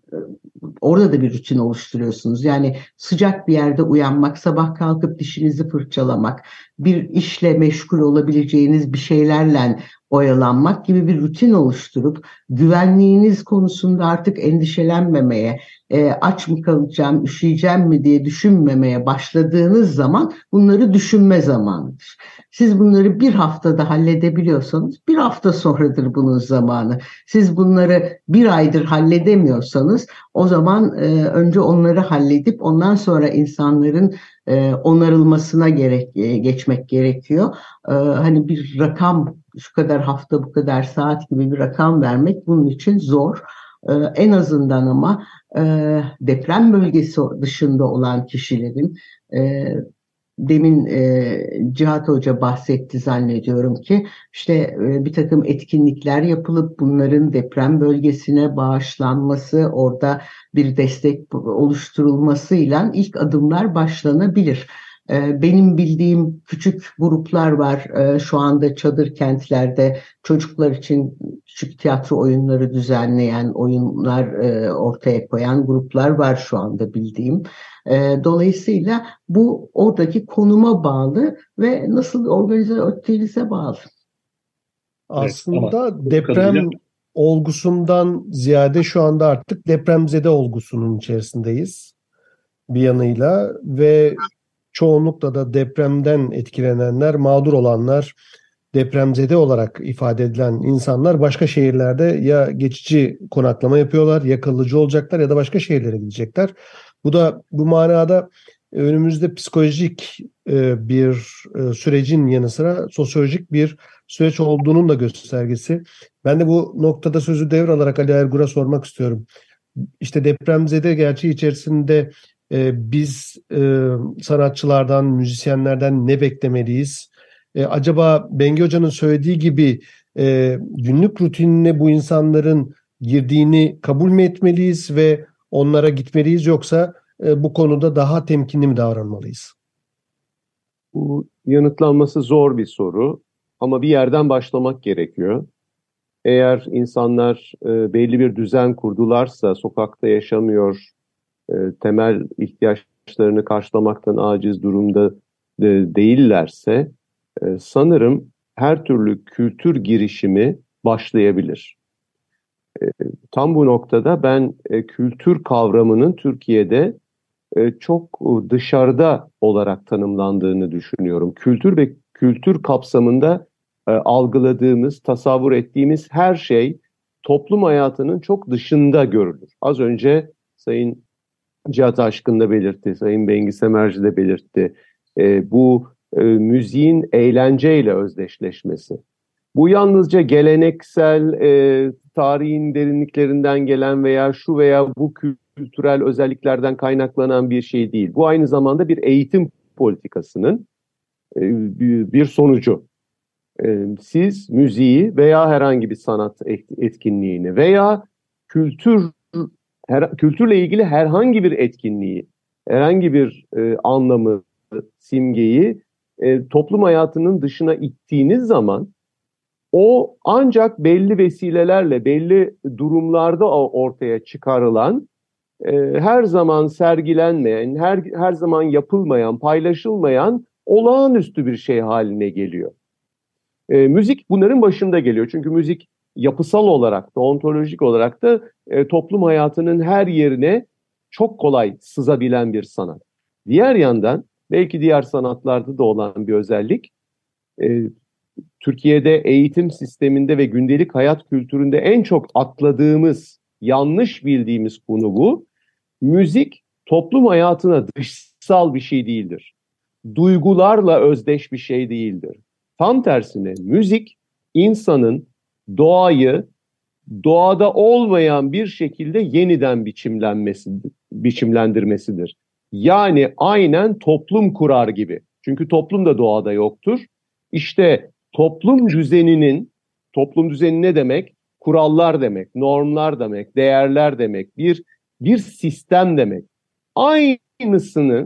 orada da bir rutin oluşturuyorsunuz. Yani sıcak bir yerde uyanmak, sabah kalkıp dişinizi fırçalamak, bir işle meşgul olabileceğiniz bir şeylerle oyalanmak gibi bir rutin oluşturup güvenliğiniz konusunda artık endişelenmemeye, e, aç mı kalacağım, üşüyeceğim mi diye düşünmemeye başladığınız zaman bunları düşünme zamanıdır. Siz bunları bir haftada halledebiliyorsanız bir hafta sonradır bunun zamanı. Siz bunları bir aydır halledemiyorsanız o zaman e, önce onları halledip ondan sonra insanların e, onarılmasına gerek e, geçmek gerekiyor. E, hani bir rakam şu kadar hafta bu kadar saat gibi bir rakam vermek bunun için zor. E, en azından ama e, deprem bölgesi dışında olan kişilerin e, demin e, Cihat Hoca bahsetti zannediyorum ki işte bir takım etkinlikler yapılıp bunların deprem bölgesine bağışlanması, orada bir destek oluşturulmasıyla ilk adımlar başlanabilir. E, benim bildiğim küçük gruplar var e, şu anda çadır kentlerde çocuklar için küçük tiyatro oyunları düzenleyen, oyunlar e, ortaya koyan gruplar var şu anda bildiğim. Dolayısıyla bu oradaki konuma bağlı ve nasıl organize ettiğinize bağlı. Aslında evet, deprem kadarıyla... olgusundan ziyade şu anda artık depremzede olgusunun içerisindeyiz bir yanıyla ve çoğunlukla da depremden etkilenenler, mağdur olanlar, depremzede olarak ifade edilen insanlar başka şehirlerde ya geçici konaklama yapıyorlar, ya kalıcı olacaklar ya da başka şehirlere gidecekler. Bu da bu manada önümüzde psikolojik e, bir e, sürecin yanı sıra sosyolojik bir süreç olduğunun da göstergesi. Ben de bu noktada sözü devralarak Ali Ergur'a sormak istiyorum. İşte depremzede gerçeği içerisinde e, biz e, sanatçılardan, müzisyenlerden ne beklemeliyiz? E, acaba Bengi Hoca'nın söylediği gibi e, günlük rutinine bu insanların girdiğini kabul mü etmeliyiz ve onlara gitmeliyiz yoksa e, bu konuda daha temkinli mi davranmalıyız? Bu yanıtlanması zor bir soru ama bir yerden başlamak gerekiyor. Eğer insanlar e, belli bir düzen kurdularsa, sokakta yaşamıyor, e, temel ihtiyaçlarını karşılamaktan aciz durumda e, değillerse e, sanırım her türlü kültür girişimi başlayabilir. E, tam bu noktada ben e, kültür kavramının Türkiye'de e, çok dışarıda olarak tanımlandığını düşünüyorum. Kültür ve kültür kapsamında e, algıladığımız, tasavvur ettiğimiz her şey toplum hayatının çok dışında görülür. Az önce Sayın Cihat Aşkın da belirtti, Sayın Bengi Semerci de belirtti. E, bu e, müziğin eğlenceyle özdeşleşmesi. Bu yalnızca geleneksel e, tarihin derinliklerinden gelen veya şu veya bu kültürel özelliklerden kaynaklanan bir şey değil. Bu aynı zamanda bir eğitim politikasının e, bir sonucu. E, siz müziği veya herhangi bir sanat etkinliğini veya kültür her, kültürle ilgili herhangi bir etkinliği, herhangi bir e, anlamı, simgeyi e, toplum hayatının dışına ittiğiniz zaman o ancak belli vesilelerle, belli durumlarda ortaya çıkarılan, e, her zaman sergilenmeyen, her, her zaman yapılmayan, paylaşılmayan olağanüstü bir şey haline geliyor. E, müzik bunların başında geliyor. Çünkü müzik yapısal olarak da, ontolojik olarak da e, toplum hayatının her yerine çok kolay sızabilen bir sanat. Diğer yandan belki diğer sanatlarda da olan bir özellik, e, Türkiye'de eğitim sisteminde ve gündelik hayat kültüründe en çok atladığımız, yanlış bildiğimiz konu bu. Müzik toplum hayatına dışsal bir şey değildir. Duygularla özdeş bir şey değildir. Tam tersine müzik insanın doğayı doğada olmayan bir şekilde yeniden biçimlenmesi, biçimlendirmesidir. Yani aynen toplum kurar gibi. Çünkü toplum da doğada yoktur. İşte toplum düzeninin, toplum düzeni ne demek? Kurallar demek, normlar demek, değerler demek, bir bir sistem demek. Aynısını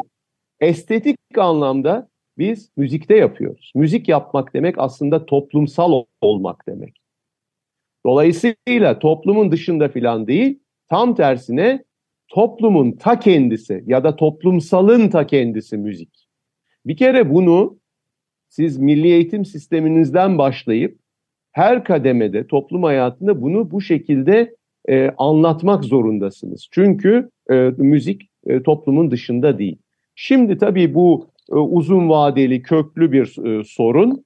estetik anlamda biz müzikte yapıyoruz. Müzik yapmak demek aslında toplumsal olmak demek. Dolayısıyla toplumun dışında filan değil, tam tersine toplumun ta kendisi ya da toplumsalın ta kendisi müzik. Bir kere bunu siz milli eğitim sisteminizden başlayıp her kademede toplum hayatında bunu bu şekilde e, anlatmak zorundasınız. Çünkü e, müzik e, toplumun dışında değil. Şimdi tabii bu e, uzun vadeli köklü bir e, sorun.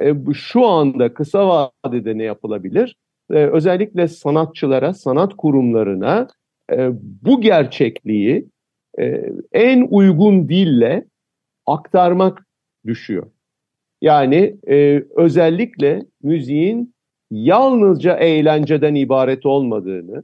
E, şu anda kısa vadede ne yapılabilir? E, özellikle sanatçılara, sanat kurumlarına e, bu gerçekliği e, en uygun dille aktarmak düşüyor. Yani e, özellikle müziğin yalnızca eğlenceden ibaret olmadığını,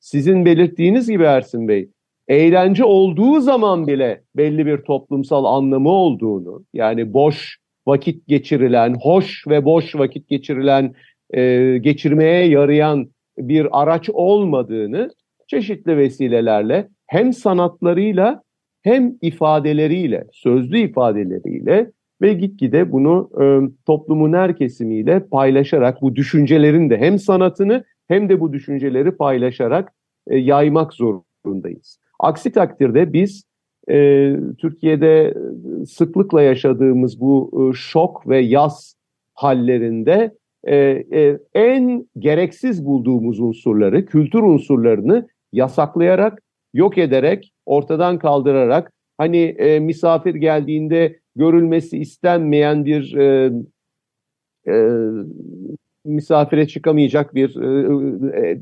sizin belirttiğiniz gibi Ersin Bey, eğlence olduğu zaman bile belli bir toplumsal anlamı olduğunu, yani boş vakit geçirilen, hoş ve boş vakit geçirilen, e, geçirmeye yarayan bir araç olmadığını çeşitli vesilelerle hem sanatlarıyla hem ifadeleriyle, sözlü ifadeleriyle ve gitgide bunu e, toplumun her kesimiyle paylaşarak bu düşüncelerin de hem sanatını hem de bu düşünceleri paylaşarak e, yaymak zorundayız. Aksi takdirde biz e, Türkiye'de sıklıkla yaşadığımız bu e, şok ve yaz hallerinde e, e, en gereksiz bulduğumuz unsurları, kültür unsurlarını yasaklayarak, yok ederek, ortadan kaldırarak, hani e, misafir geldiğinde görülmesi istenmeyen bir e, e, misafire çıkamayacak bir e, e,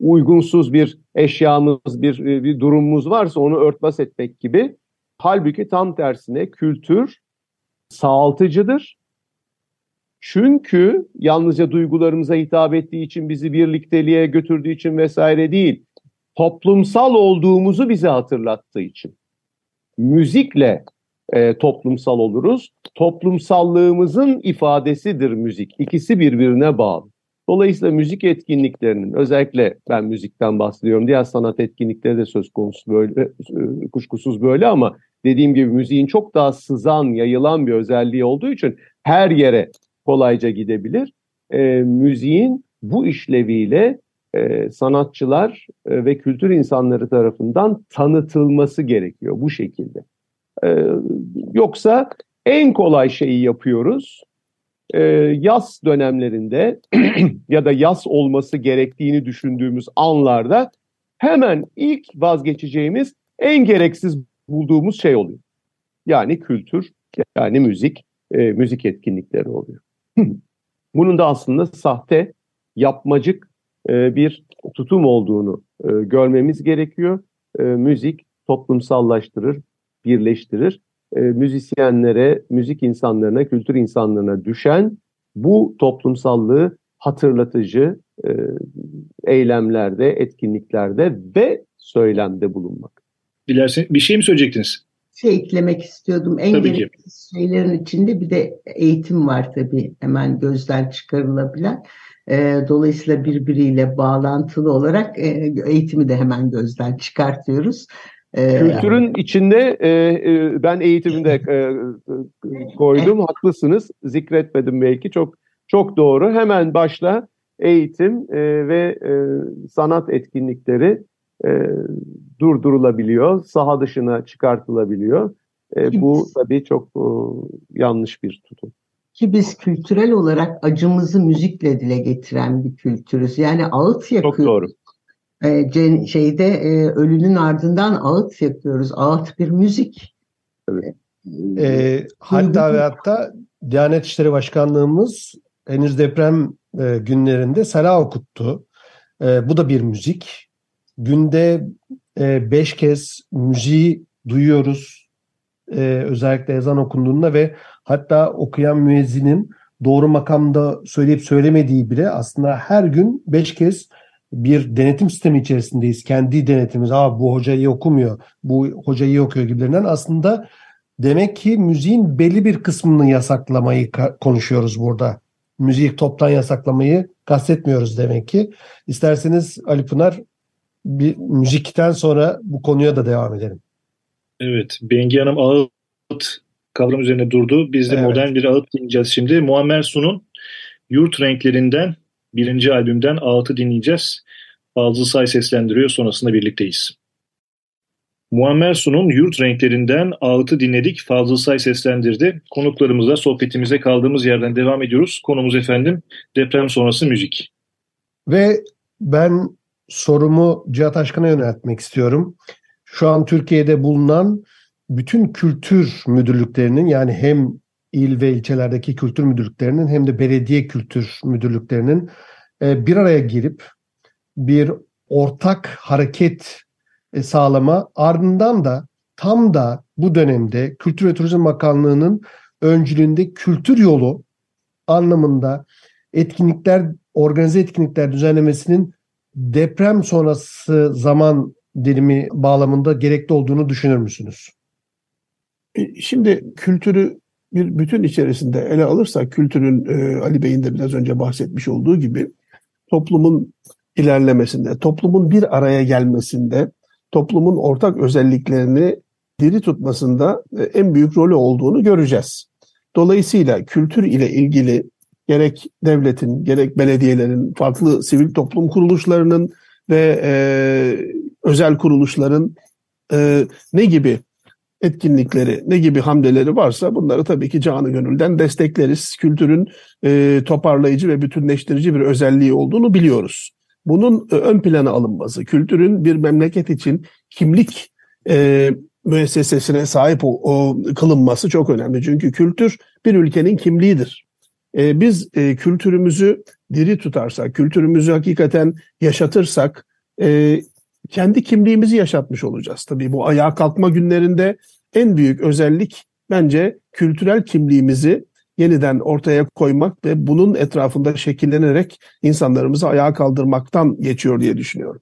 uygunsuz bir eşyamız, bir, bir durumumuz varsa onu örtbas etmek gibi. Halbuki tam tersine kültür sağaltıcıdır. Çünkü yalnızca duygularımıza hitap ettiği için, bizi birlikteliğe götürdüğü için vesaire değil, toplumsal olduğumuzu bize hatırlattığı için. Müzikle e, toplumsal oluruz. Toplumsallığımızın ifadesidir müzik. İkisi birbirine bağlı. Dolayısıyla müzik etkinliklerinin özellikle ben müzikten bahsediyorum. Diğer sanat etkinlikleri de söz konusu böyle e, kuşkusuz böyle ama dediğim gibi müziğin çok daha sızan, yayılan bir özelliği olduğu için her yere kolayca gidebilir. E, müziğin bu işleviyle e, sanatçılar e, ve kültür insanları tarafından tanıtılması gerekiyor bu şekilde. E, yoksa en kolay şeyi yapıyoruz. E, yaz dönemlerinde <clears throat> ya da yaz olması gerektiğini düşündüğümüz anlarda hemen ilk vazgeçeceğimiz en gereksiz bulduğumuz şey oluyor. Yani kültür, yani müzik, e, müzik etkinlikleri oluyor. <laughs> Bunun da aslında sahte, yapmacık e, bir tutum olduğunu e, görmemiz gerekiyor. E, müzik toplumsallaştırır, birleştirir. Müzisyenlere, müzik insanlarına, kültür insanlarına düşen bu toplumsallığı hatırlatıcı eylemlerde, etkinliklerde ve söylemde bulunmak. Dilersen bir şey mi söyleyecektiniz? Şey eklemek istiyordum. En tabii gereksiz ki. şeylerin içinde bir de eğitim var tabii hemen gözden çıkarılabilen. E, dolayısıyla birbiriyle bağlantılı olarak e, eğitimi de hemen gözden çıkartıyoruz. Ee, Kültürün içinde e, e, ben eğitiminde e, koydum. Haklısınız. Zikretmedim belki. Çok çok doğru. Hemen başla eğitim e, ve e, sanat etkinlikleri e, durdurulabiliyor. Saha dışına çıkartılabiliyor. E, bu tabii çok e, yanlış bir tutum. Ki biz kültürel olarak acımızı müzikle dile getiren bir kültürüz. Yani ağıt yakıyoruz. Çok doğru e, şeyde e, ölünün ardından ağıt yapıyoruz. Ağıt bir müzik. Evet. E, hatta ve hatta Diyanet İşleri Başkanlığımız henüz deprem e, günlerinde Sala okuttu. E, bu da bir müzik. Günde e, beş kez müziği duyuyoruz. E, özellikle ezan okunduğunda ve hatta okuyan müezzinin doğru makamda söyleyip söylemediği bile aslında her gün beş kez bir denetim sistemi içerisindeyiz. Kendi denetimiz, Aa, bu hoca iyi okumuyor, bu hoca iyi okuyor gibilerinden aslında demek ki müziğin belli bir kısmını yasaklamayı konuşuyoruz burada. Müziği toptan yasaklamayı kastetmiyoruz demek ki. İsterseniz Ali Pınar bir müzikten sonra bu konuya da devam edelim. Evet, Bengi Hanım ağıt kavram üzerine durdu. Biz de Evet. modern bir ağıt dinleyeceğiz şimdi. Muammer Sun'un Yurt Renklerinden birinci albümden ağıtı dinleyeceğiz. Fazıl Say seslendiriyor. Sonrasında birlikteyiz. Muammer Sun'un Yurt Renklerinden ağıtı dinledik. Fazıl Say seslendirdi. Konuklarımızla sohbetimize kaldığımız yerden devam ediyoruz. Konumuz efendim deprem sonrası müzik. Ve ben sorumu Cihat Aşkın'a yöneltmek istiyorum. Şu an Türkiye'de bulunan bütün kültür müdürlüklerinin yani hem il ve ilçelerdeki kültür müdürlüklerinin hem de belediye kültür müdürlüklerinin e, bir araya girip bir ortak hareket e, sağlama ardından da tam da bu dönemde Kültür ve Turizm Bakanlığı'nın öncülüğünde kültür yolu anlamında etkinlikler, organize etkinlikler düzenlemesinin deprem sonrası zaman dilimi bağlamında gerekli olduğunu düşünür müsünüz? E, Şimdi kültürü bir bütün içerisinde ele alırsak kültürün e, Ali Bey'in de biraz önce bahsetmiş olduğu gibi toplumun ilerlemesinde, toplumun bir araya gelmesinde, toplumun ortak özelliklerini diri tutmasında e, en büyük rolü olduğunu göreceğiz. Dolayısıyla kültür ile ilgili gerek devletin, gerek belediyelerin, farklı sivil toplum kuruluşlarının ve e, özel kuruluşların e, ne gibi etkinlikleri, ne gibi hamleleri varsa bunları tabii ki canı gönülden destekleriz. Kültürün e, toparlayıcı ve bütünleştirici bir özelliği olduğunu biliyoruz. Bunun e, ön plana alınması, kültürün bir memleket için kimlik e, müessesesine sahip o, o kılınması çok önemli. Çünkü kültür bir ülkenin kimliğidir. E, biz e, kültürümüzü diri tutarsak, kültürümüzü hakikaten yaşatırsak, e, kendi kimliğimizi yaşatmış olacağız. Tabii bu ayağa kalkma günlerinde en büyük özellik bence kültürel kimliğimizi yeniden ortaya koymak ve bunun etrafında şekillenerek insanlarımızı ayağa kaldırmaktan geçiyor diye düşünüyorum.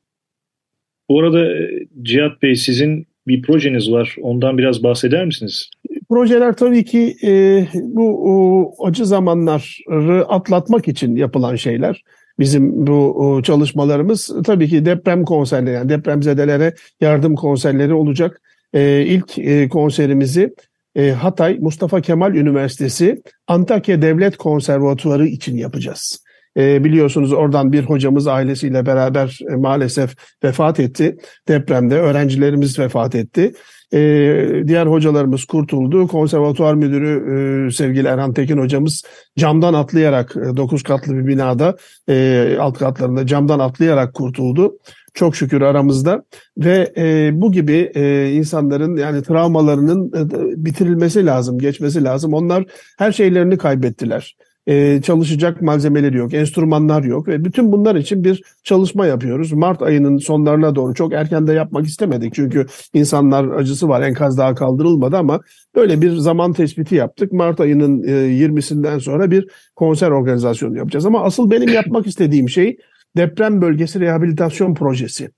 Bu arada e, Cihat Bey sizin bir projeniz var. Ondan biraz bahseder misiniz? Projeler tabii ki e, bu o, acı zamanları atlatmak için yapılan şeyler. Bizim bu o, çalışmalarımız tabii ki deprem konserleri, yani depremzedelere yardım konserleri olacak. E, ilk e, konserimizi e, Hatay Mustafa Kemal Üniversitesi Antakya Devlet Konservatuvarı için yapacağız. E, biliyorsunuz oradan bir hocamız ailesiyle beraber e, maalesef vefat etti. Depremde öğrencilerimiz vefat etti. E, diğer hocalarımız kurtuldu. Konservatuvar müdürü e, sevgili Erhan Tekin hocamız camdan atlayarak 9 katlı bir binada e, alt katlarında camdan atlayarak kurtuldu. Çok şükür aramızda ve e, bu gibi e, insanların yani travmalarının e, bitirilmesi lazım, geçmesi lazım. Onlar her şeylerini kaybettiler. E, çalışacak malzemeleri yok, enstrümanlar yok ve bütün bunlar için bir çalışma yapıyoruz. Mart ayının sonlarına doğru çok erken de yapmak istemedik çünkü insanlar acısı var enkaz daha kaldırılmadı ama böyle bir zaman tespiti yaptık. Mart ayının e, 20'sinden sonra bir konser organizasyonu yapacağız ama asıl benim <coughs> yapmak istediğim şey deprem bölgesi rehabilitasyon projesi.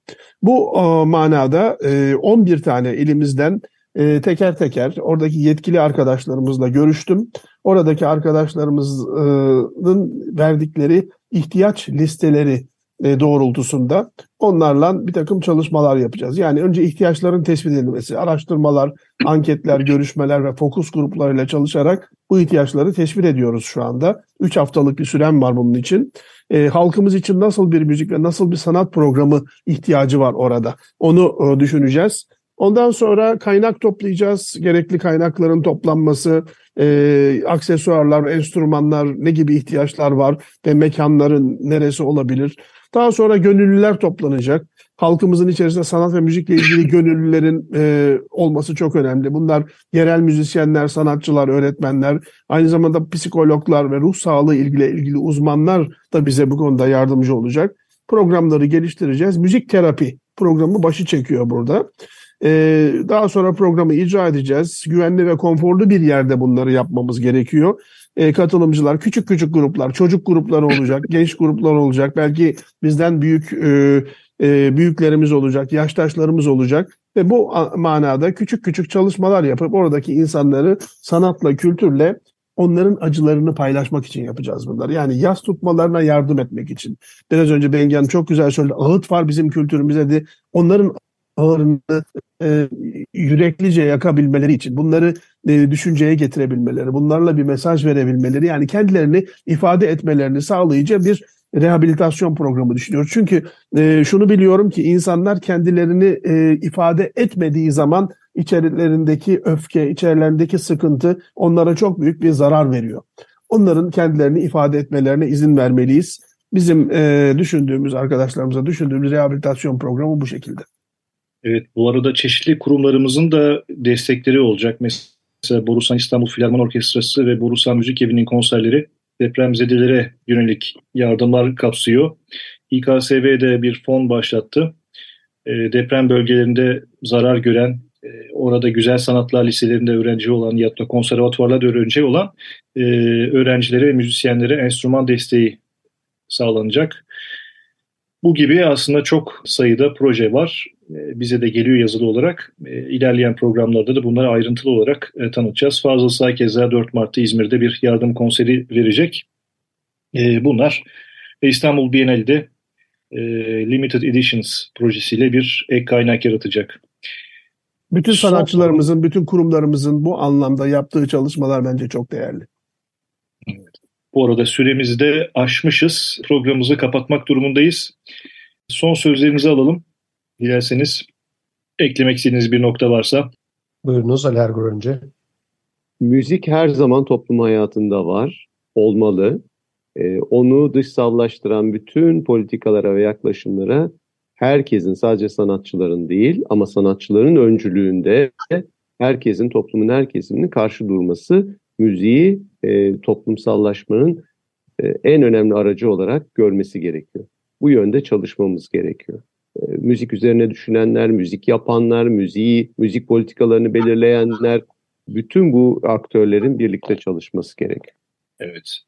Bu e, manada e, 11 tane ilimizden e, teker teker oradaki yetkili arkadaşlarımızla görüştüm. Oradaki arkadaşlarımızın verdikleri ihtiyaç listeleri e, doğrultusunda onlarla bir takım çalışmalar yapacağız. Yani önce ihtiyaçların tespit edilmesi, araştırmalar, anketler, görüşmeler ve fokus gruplarıyla çalışarak bu ihtiyaçları tespit ediyoruz şu anda. 3 haftalık bir süren var bunun için. E, halkımız için nasıl bir müzik ve nasıl bir sanat programı ihtiyacı var orada onu e, düşüneceğiz. Ondan sonra kaynak toplayacağız. Gerekli kaynakların toplanması, e, aksesuarlar, enstrümanlar, ne gibi ihtiyaçlar var ve mekanların neresi olabilir. Daha sonra gönüllüler toplanacak. Halkımızın içerisinde sanat ve müzikle ilgili <coughs> gönüllülerin e, olması çok önemli. Bunlar yerel müzisyenler, sanatçılar, öğretmenler, aynı zamanda psikologlar ve ruh sağlığı ilgili ilgili uzmanlar da bize bu konuda yardımcı olacak. Programları geliştireceğiz. Müzik terapi programı başı çekiyor burada. Ee, daha sonra programı icra edeceğiz. Güvenli ve konforlu bir yerde bunları yapmamız gerekiyor. Ee, katılımcılar, küçük küçük gruplar, çocuk grupları olacak, <laughs> genç gruplar olacak. Belki bizden büyük e, e, büyüklerimiz olacak, yaştaşlarımız olacak. Ve bu manada küçük küçük çalışmalar yapıp oradaki insanları sanatla, kültürle onların acılarını paylaşmak için yapacağız bunları. Yani yas tutmalarına yardım etmek için. Biraz önce Bengi Hanım çok güzel söyledi. Ağıt var bizim kültürümüzde de onların ağırını e, yüreklice yakabilmeleri için, bunları e, düşünceye getirebilmeleri, bunlarla bir mesaj verebilmeleri, yani kendilerini ifade etmelerini sağlayıcı bir rehabilitasyon programı düşünüyoruz. Çünkü e, şunu biliyorum ki insanlar kendilerini e, ifade etmediği zaman içerilerindeki öfke, içerilerindeki sıkıntı onlara çok büyük bir zarar veriyor. Onların kendilerini ifade etmelerine izin vermeliyiz. Bizim e, düşündüğümüz arkadaşlarımıza düşündüğümüz rehabilitasyon programı bu şekilde. Evet, bu arada çeşitli kurumlarımızın da destekleri olacak. Mesela Borusan İstanbul Filarmon Orkestrası ve Borusan Müzik Evi'nin konserleri depremzedelere yönelik yardımlar kapsıyor. İKSV de bir fon başlattı. E, deprem bölgelerinde zarar gören, e, orada güzel sanatlar liselerinde öğrenci olan ya da konservatuvarlarda öğrenci olan e, öğrencilere ve müzisyenlere enstrüman desteği sağlanacak. Bu gibi aslında çok sayıda proje var. E, bize de geliyor yazılı olarak. E, ilerleyen programlarda da bunları ayrıntılı olarak e, tanıtacağız. Fazıl Say keza 4 Mart'ta İzmir'de bir yardım konseri verecek. Bunlar İstanbul Bienali'de Limited Editions projesiyle bir ek kaynak yaratacak. Bütün sanatçılarımızın, bütün kurumlarımızın bu anlamda yaptığı çalışmalar bence çok değerli. Evet. Bu arada süremizi de aşmışız. Programımızı kapatmak durumundayız. Son sözlerinizi alalım. Dilerseniz eklemek istediğiniz bir nokta varsa. Buyurunuz Ali Ergur önce. Müzik her zaman toplum hayatında var, olmalı. Ee, onu dışsallaştıran bütün politikalara ve yaklaşımlara herkesin sadece sanatçıların değil ama sanatçıların öncülüğünde herkesin, toplumun her kesiminin karşı durması müziği e, toplumsallaşmanın e, en önemli aracı olarak görmesi gerekiyor. Bu yönde çalışmamız gerekiyor. E, müzik üzerine düşünenler, müzik yapanlar, müziği, müzik politikalarını belirleyenler, bütün bu aktörlerin birlikte çalışması gerekiyor. Evet.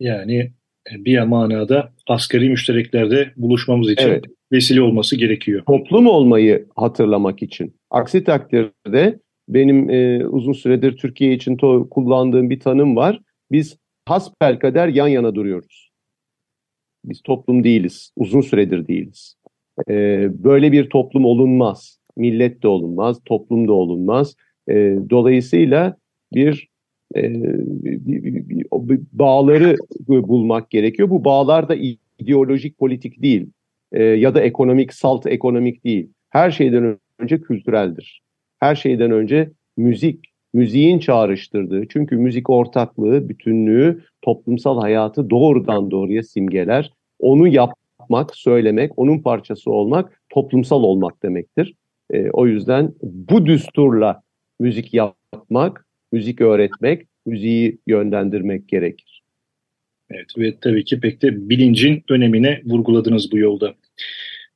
Yani e, bir manada asgari müştereklerde buluşmamız için evet. vesile olması gerekiyor. Toplum olmayı hatırlamak için. Aksi takdirde benim e, uzun süredir Türkiye için to- kullandığım bir tanım var. Biz hasbelkader yan yana duruyoruz. Biz toplum değiliz. Uzun süredir değiliz. E, böyle bir toplum olunmaz. Millet de olunmaz, toplum da olunmaz. E, dolayısıyla bir, e, bağları bulmak gerekiyor. Bu bağlar da ideolojik politik değil e, ya da ekonomik, salt ekonomik değil. Her şeyden önce kültüreldir. Her şeyden önce müzik, müziğin çağrıştırdığı. Çünkü müzik ortaklığı, bütünlüğü, toplumsal hayatı doğrudan doğruya simgeler. Onu yap yapmak, söylemek, onun parçası olmak, toplumsal olmak demektir. E, o yüzden bu düsturla müzik yapmak, müzik öğretmek, müziği yönlendirmek gerekir. Evet ve tabii ki pek de bilincin önemine vurguladınız bu yolda.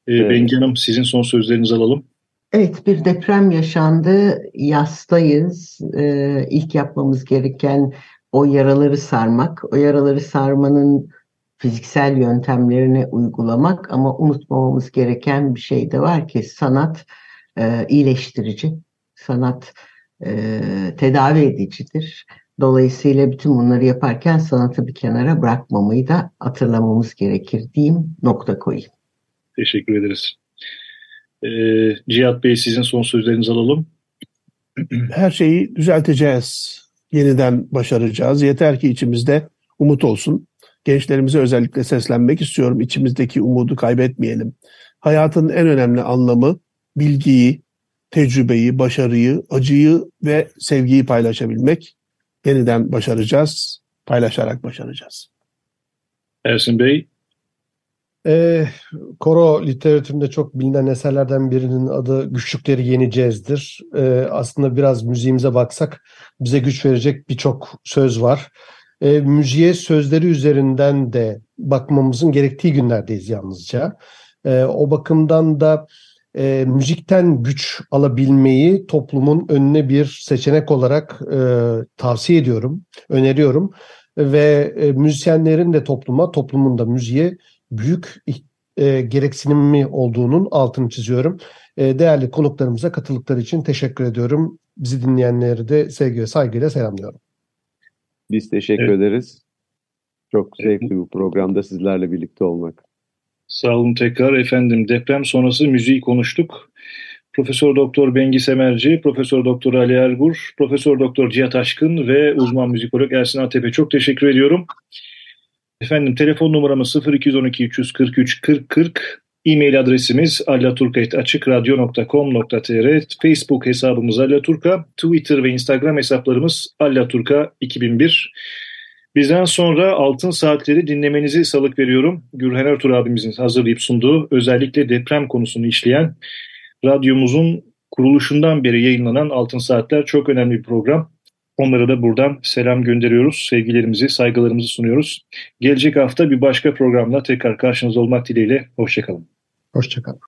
Ee, evet. Bengi Hanım sizin son sözlerinizi alalım. Evet bir deprem yaşandı, yastayız. Ee, ilk yapmamız gereken o yaraları sarmak. O yaraları sarmanın fiziksel yöntemlerini uygulamak ama unutmamamız gereken bir şey de var ki sanat e, iyileştirici, sanat e, tedavi edicidir. Dolayısıyla bütün bunları yaparken sanatı bir kenara bırakmamayı da hatırlamamız gerekir diyeyim, nokta koyayım. Teşekkür ederiz. Ee, Cihat Bey sizin son sözlerinizi alalım. Her şeyi düzelteceğiz. Yeniden başaracağız. Yeter ki içimizde umut olsun gençlerimize özellikle seslenmek istiyorum. İçimizdeki umudu kaybetmeyelim. Hayatın en önemli anlamı bilgiyi, tecrübeyi, başarıyı, acıyı ve sevgiyi paylaşabilmek. Yeniden başaracağız, paylaşarak başaracağız. Ersin Bey? E, koro literatüründe çok bilinen eserlerden birinin adı Güçlükleri Yeneceğiz'dir. E, aslında biraz müziğimize baksak bize güç verecek birçok söz var e, müziğe sözleri üzerinden de bakmamızın gerektiği günlerdeyiz yalnızca. E, o bakımdan da e, müzikten güç alabilmeyi toplumun önüne bir seçenek olarak e, tavsiye ediyorum, öneriyorum. Ve e, müzisyenlerin de topluma, toplumun da müziğe büyük e, gereksinimi olduğunun altını çiziyorum. E, değerli konuklarımıza katıldıkları için teşekkür ediyorum. Bizi dinleyenleri de sevgi saygıyla selamlıyorum. Biz teşekkür Evet. ederiz. Çok Evet. zevkli bu programda sizlerle birlikte olmak. Sağ olun tekrar efendim. Deprem sonrası müziği konuştuk. Profesör Doktor Bengi Semerci, Profesör Doktor Ali Ergur, Profesör Doktor Cihat Aşkın ve uzman müzikolog Ersin Atep'e çok teşekkür ediyorum. Efendim telefon numaramız 0212 343 40 40. E-mail adresimiz allaturka.açıkradyo.com.tr Facebook hesabımız Allaturka, Twitter ve Instagram hesaplarımız Allaturka 2001. Bizden sonra Altın Saatleri dinlemenizi salık veriyorum. Gürhan Ertuğ abimizin hazırlayıp sunduğu özellikle deprem konusunu işleyen radyomuzun kuruluşundan beri yayınlanan Altın Saatler çok önemli bir program. Onlara da buradan selam gönderiyoruz. Sevgilerimizi, saygılarımızı sunuyoruz. Gelecek hafta bir başka programla tekrar karşınızda olmak dileğiyle. Hoşçakalın. Hoşçakalın.